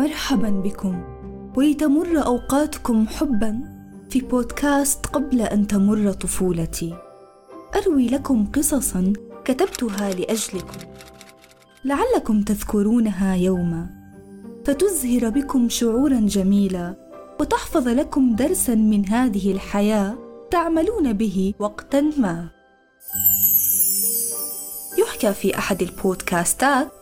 مرحبا بكم. ولتمر أوقاتكم حبا في بودكاست قبل أن تمر طفولتي. أروي لكم قصصا كتبتها لأجلكم. لعلكم تذكرونها يوما. فتزهر بكم شعورا جميلا وتحفظ لكم درسا من هذه الحياة تعملون به وقتا ما. يحكى في أحد البودكاستات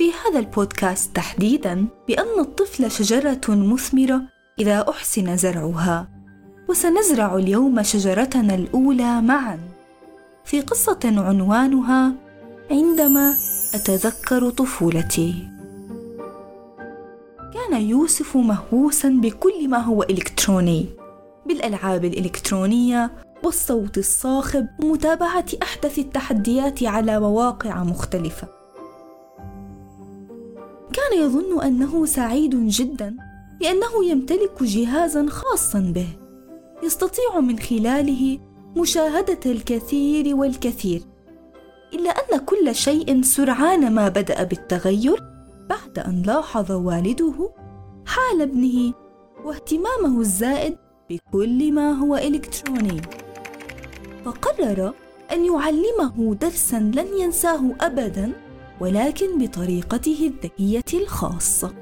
في هذا البودكاست تحديدا بأن الطفل شجرة مثمرة إذا أحسن زرعها وسنزرع اليوم شجرتنا الأولى معا. في قصة عنوانها عندما أتذكر طفولتي. كان يوسف مهووسا بكل ما هو إلكتروني بالألعاب الإلكترونية والصوت الصاخب ومتابعة أحدث التحديات على مواقع مختلفة. كان يظن أنه سعيد جدا لأنه يمتلك جهازا خاصا به يستطيع من خلاله مشاهدة الكثير والكثير. إلا أن كل شيء سرعان ما بدأ بالتغير بعد أن لاحظ والده حال ابنه واهتمامه الزائد بكل ما هو إلكتروني. فقرر أن يعلمه درسا لن ينساه ابدا ولكن بطريقته الذكية الخاصة.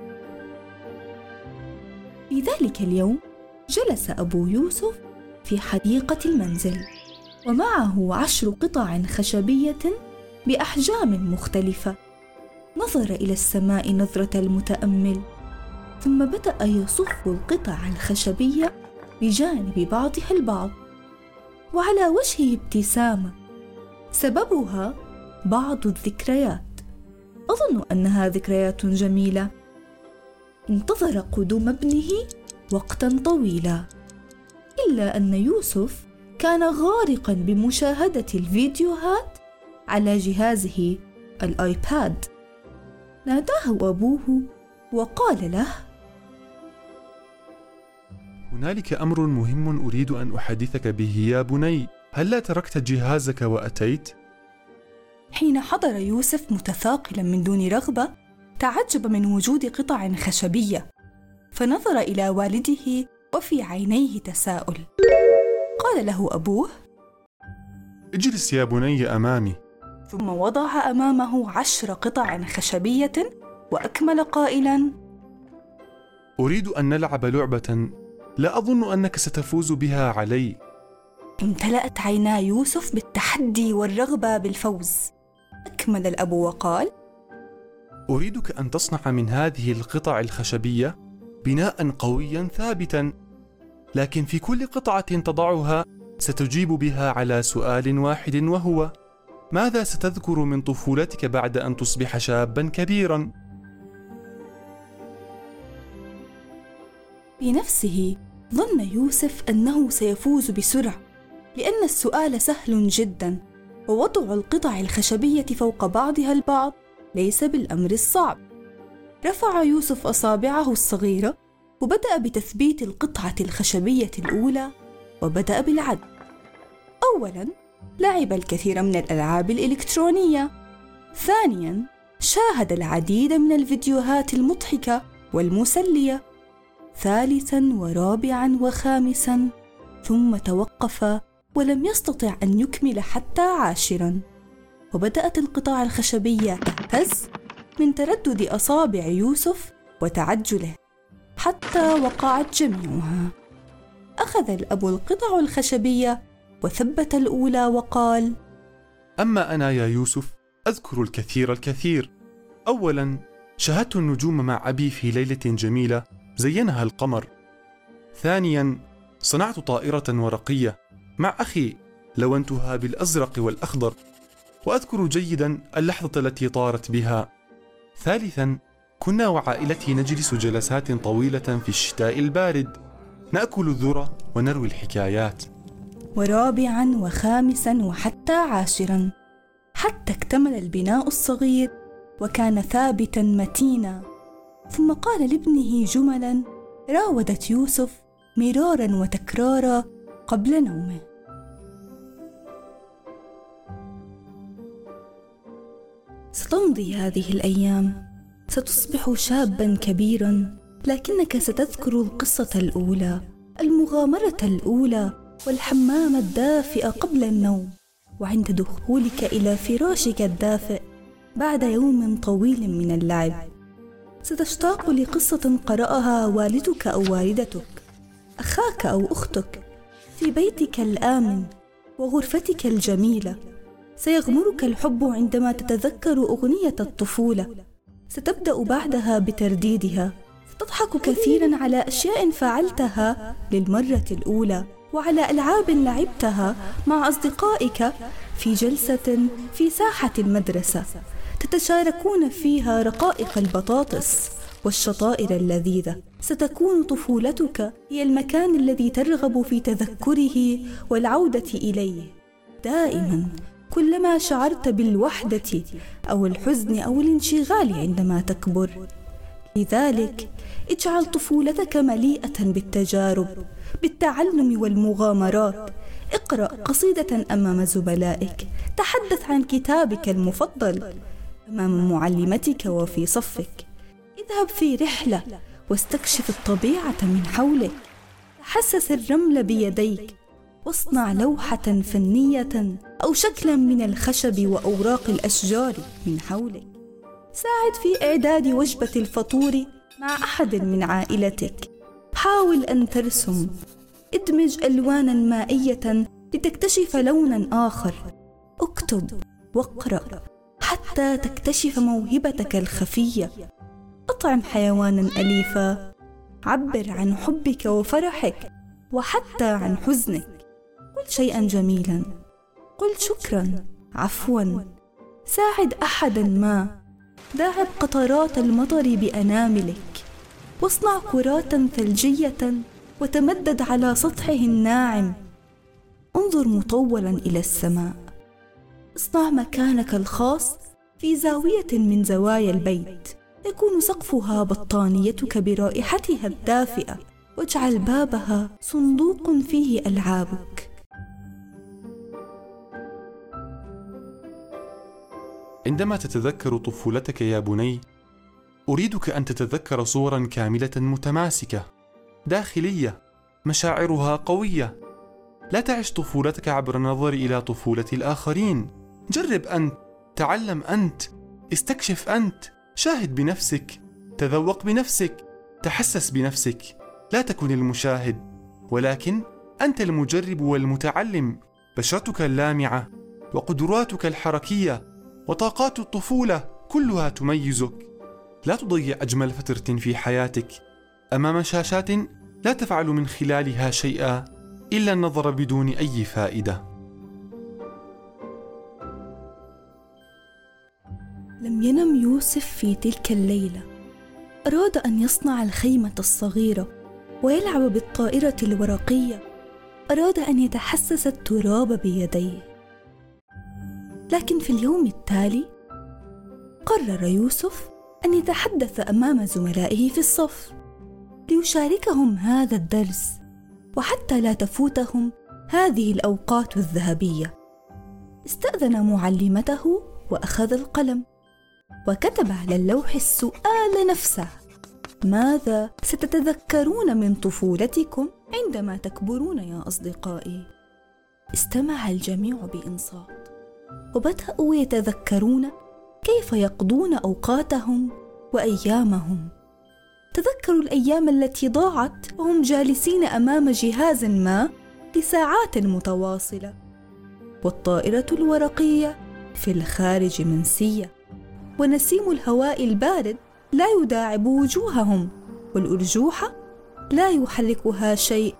في ذلك اليوم جلس أبو يوسف في حديقة المنزل ومعه عشر قطع خشبية بأحجام مختلفة. نظر إلى السماء نظرة المتأمل ثم بدأ يصف القطع الخشبية بجانب بعضها البعض وعلى وجهه ابتسامة. سببها بعض الذكريات. أظن أنها ذكريات جميلة. انتظر قدوم ابنه وقتا طويلا. إلا أن يوسف كان غارقا بمشاهدة الفيديوهات على جهازه الآيباد. ناداه أبوه وقال له هنالك أمر مهم أريد أن أحدثك به يا بني. هل لا تركت جهازك وأتيت؟ حين حضر يوسف متثاقلا من دون رغبة تعجب من وجود قطع خشبية فنظر إلى والده وفي عينيه تساؤل. قال له أبوه اجلس يا بني أمامي. ثم وضع أمامه عشر قطع خشبية وأكمل قائلا أريد أن نلعب لعبة. لا أظن أنك ستفوز بها علي. امتلأت عينا يوسف بالتحدي والرغبة بالفوز. أكمل الأب وقال أريدك أن تصنع من هذه القطع الخشبية بناء قويا ثابتا لكن في كل قطعة تضعها ستجيب بها على سؤال واحد وهو ماذا ستذكر من طفولتك بعد أن تصبح شابا كبيرا؟ بنفسه ظن يوسف أنه سيفوز بسرعة لأن السؤال سهل جدا. ووضع القطع الخشبية فوق بعضها البعض ليس بالأمر الصعب. رفع يوسف أصابعه الصغيرة وبدأ بتثبيت القطعة الخشبية الأولى وبدأ بالعد. اولا لعب الكثير من الألعاب الإلكترونية. ثانيا شاهد العديد من الفيديوهات المضحكة والمسلية. ثالثا ورابعا وخامسا ثم توقف ولم يستطع أن يكمل حتى عاشرا. وبدأت القطع الخشبية تهتز من تردد أصابع يوسف وتعجله حتى وقعت جميعها. أخذ الأب القطع الخشبية وثبت الأولى وقال أما أنا يا يوسف أذكر الكثير الكثير. اولا شاهدت النجوم مع أبي في ليلة جميلة زينها القمر. ثانيا صنعت طائرة ورقية. مع أخي لونتها بالازرق والأخضر وأذكر جيدا اللحظة التي طارت بها. ثالثا كنا وعائلتي نجلس جلسات طويلة في الشتاء البارد. نأكل الذرة ونروي الحكايات. ورابعا وخامسا وحتى عاشرا. حتى اكتمل البناء الصغير وكان ثابتا متينا. ثم قال لابنه جملا راودت يوسف مرارا وتكرارا قبل نومه. ستمضي هذه الأيام. ستصبح شابا كبيرا لكنك ستذكر القصة الأولى المغامرة الأولى والحمام الدافئ قبل النوم. وعند دخولك إلى فراشك الدافئ بعد يوم طويل من اللعب. ستشتاق لقصة قرأها والدك أو والدتك أخاك أو أختك في بيتك الآمن وغرفتك الجميلة. سيغمرك الحب عندما تتذكر أغنية الطفولة. ستبدأ بعدها بترديدها. ستضحك كثيرا على أشياء فعلتها للمرة الأولى وعلى ألعاب لعبتها مع أصدقائك في جلسة في ساحة المدرسة. تتشاركون فيها رقائق البطاطس والشطائر اللذيذة. ستكون طفولتك هي المكان الذي ترغب في تذكره والعودة إليه. دائما كلما شعرت بالوحدة أو الحزن أو الانشغال عندما تكبر. لذلك اجعل طفولتك مليئة بالتجارب بالتعلم والمغامرات. اقرأ قصيدة أمام زملائك تحدث عن كتابك المفضل أمام معلمتك وفي صفك. اذهب في رحلة واستكشف الطبيعة من حولك. تحسس الرمل بيديك. واصنع لوحة فنية أو شكلا من الخشب وأوراق الأشجار من حولك. ساعد في إعداد وجبة الفطور مع أحد من عائلتك. حاول أن ترسم. ادمج ألوانا مائية لتكتشف لونا آخر. اكتب واقرأ حتى تكتشف موهبتك الخفية. اطعم حيوانا أليفا. عبر عن حبك وفرحك وحتى عن حزنك. شيئا جميلا. قل شكرا. عفوا. ساعد احدا ما. داعب قطرات المطر بأناملك. واصنع كرات ثلجية وتمدد على سطحه الناعم. انظر مطولا إلى السماء. اصنع مكانك الخاص في زاوية من زوايا البيت. يكون سقفها بطانيتك برائحتها الدافئة. واجعل بابها صندوق فيه ألعابك. عندما تتذكر طفولتك يا بني أريدك أن تتذكر صورا كاملة متماسكة داخلية مشاعرها قوية. لا تعش طفولتك عبر النظر إلى طفولة الآخرين. جرب أنت تعلم أنت استكشف أنت شاهد بنفسك تذوق بنفسك تحسس بنفسك. لا تكن المشاهد ولكن أنت المجرب والمتعلم. بشرتك اللامعة وقدراتك الحركية وطاقات الطفولة كلها تميزك. لا تضيع أجمل فترة في حياتك أمام شاشات لا تفعل من خلالها شيئا إلا النظر بدون أي فائدة. لم ينم يوسف في تلك الليلة. أراد أن يصنع الخيمة الصغيرة ويلعب بالطائرة الورقية. أراد أن يتحسس التراب بيديه. لكن في اليوم التالي قرر يوسف أن يتحدث أمام زملائه في الصف ليشاركهم هذا الدرس وحتى لا تفوتهم هذه الأوقات الذهبية. استأذن معلمته وأخذ القلم وكتب على اللوح السؤال نفسه. ماذا ستتذكرون من طفولتكم عندما تكبرون يا أصدقائي؟ استمع الجميع بإنصات. وبدأوا يتذكرون كيف يقضون أوقاتهم وأيامهم. تذكروا الأيام التي ضاعت وهم جالسين أمام جهاز ما لساعات متواصلة. والطائرة الورقية في الخارج منسيه ونسيم الهواء البارد لا يداعب وجوههم والارجوحه لا يحركها شيء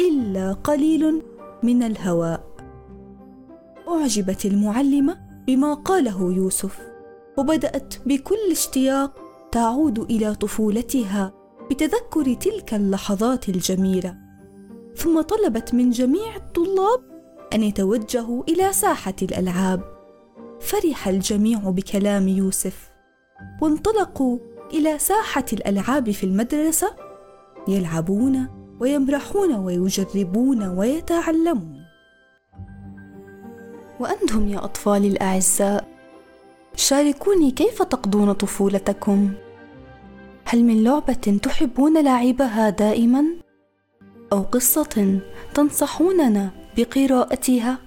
إلا قليل من الهواء. أعجبت المعلمة بما قاله يوسف وبدأت بكل اشتياق تعود إلى طفولتها بتذكر تلك اللحظات الجميلة. ثم طلبت من جميع الطلاب أن يتوجهوا إلى ساحة الألعاب. فرح الجميع بكلام يوسف وانطلقوا إلى ساحة الألعاب في المدرسة يلعبون ويمرحون ويجربون ويتعلمون. وأنتم يا اطفالي الأعزاء. شاركوني كيف تقضون طفولتكم؟ هل من لعبة تحبون لعبها دائما؟ أو قصة تنصحوننا بقراءتها؟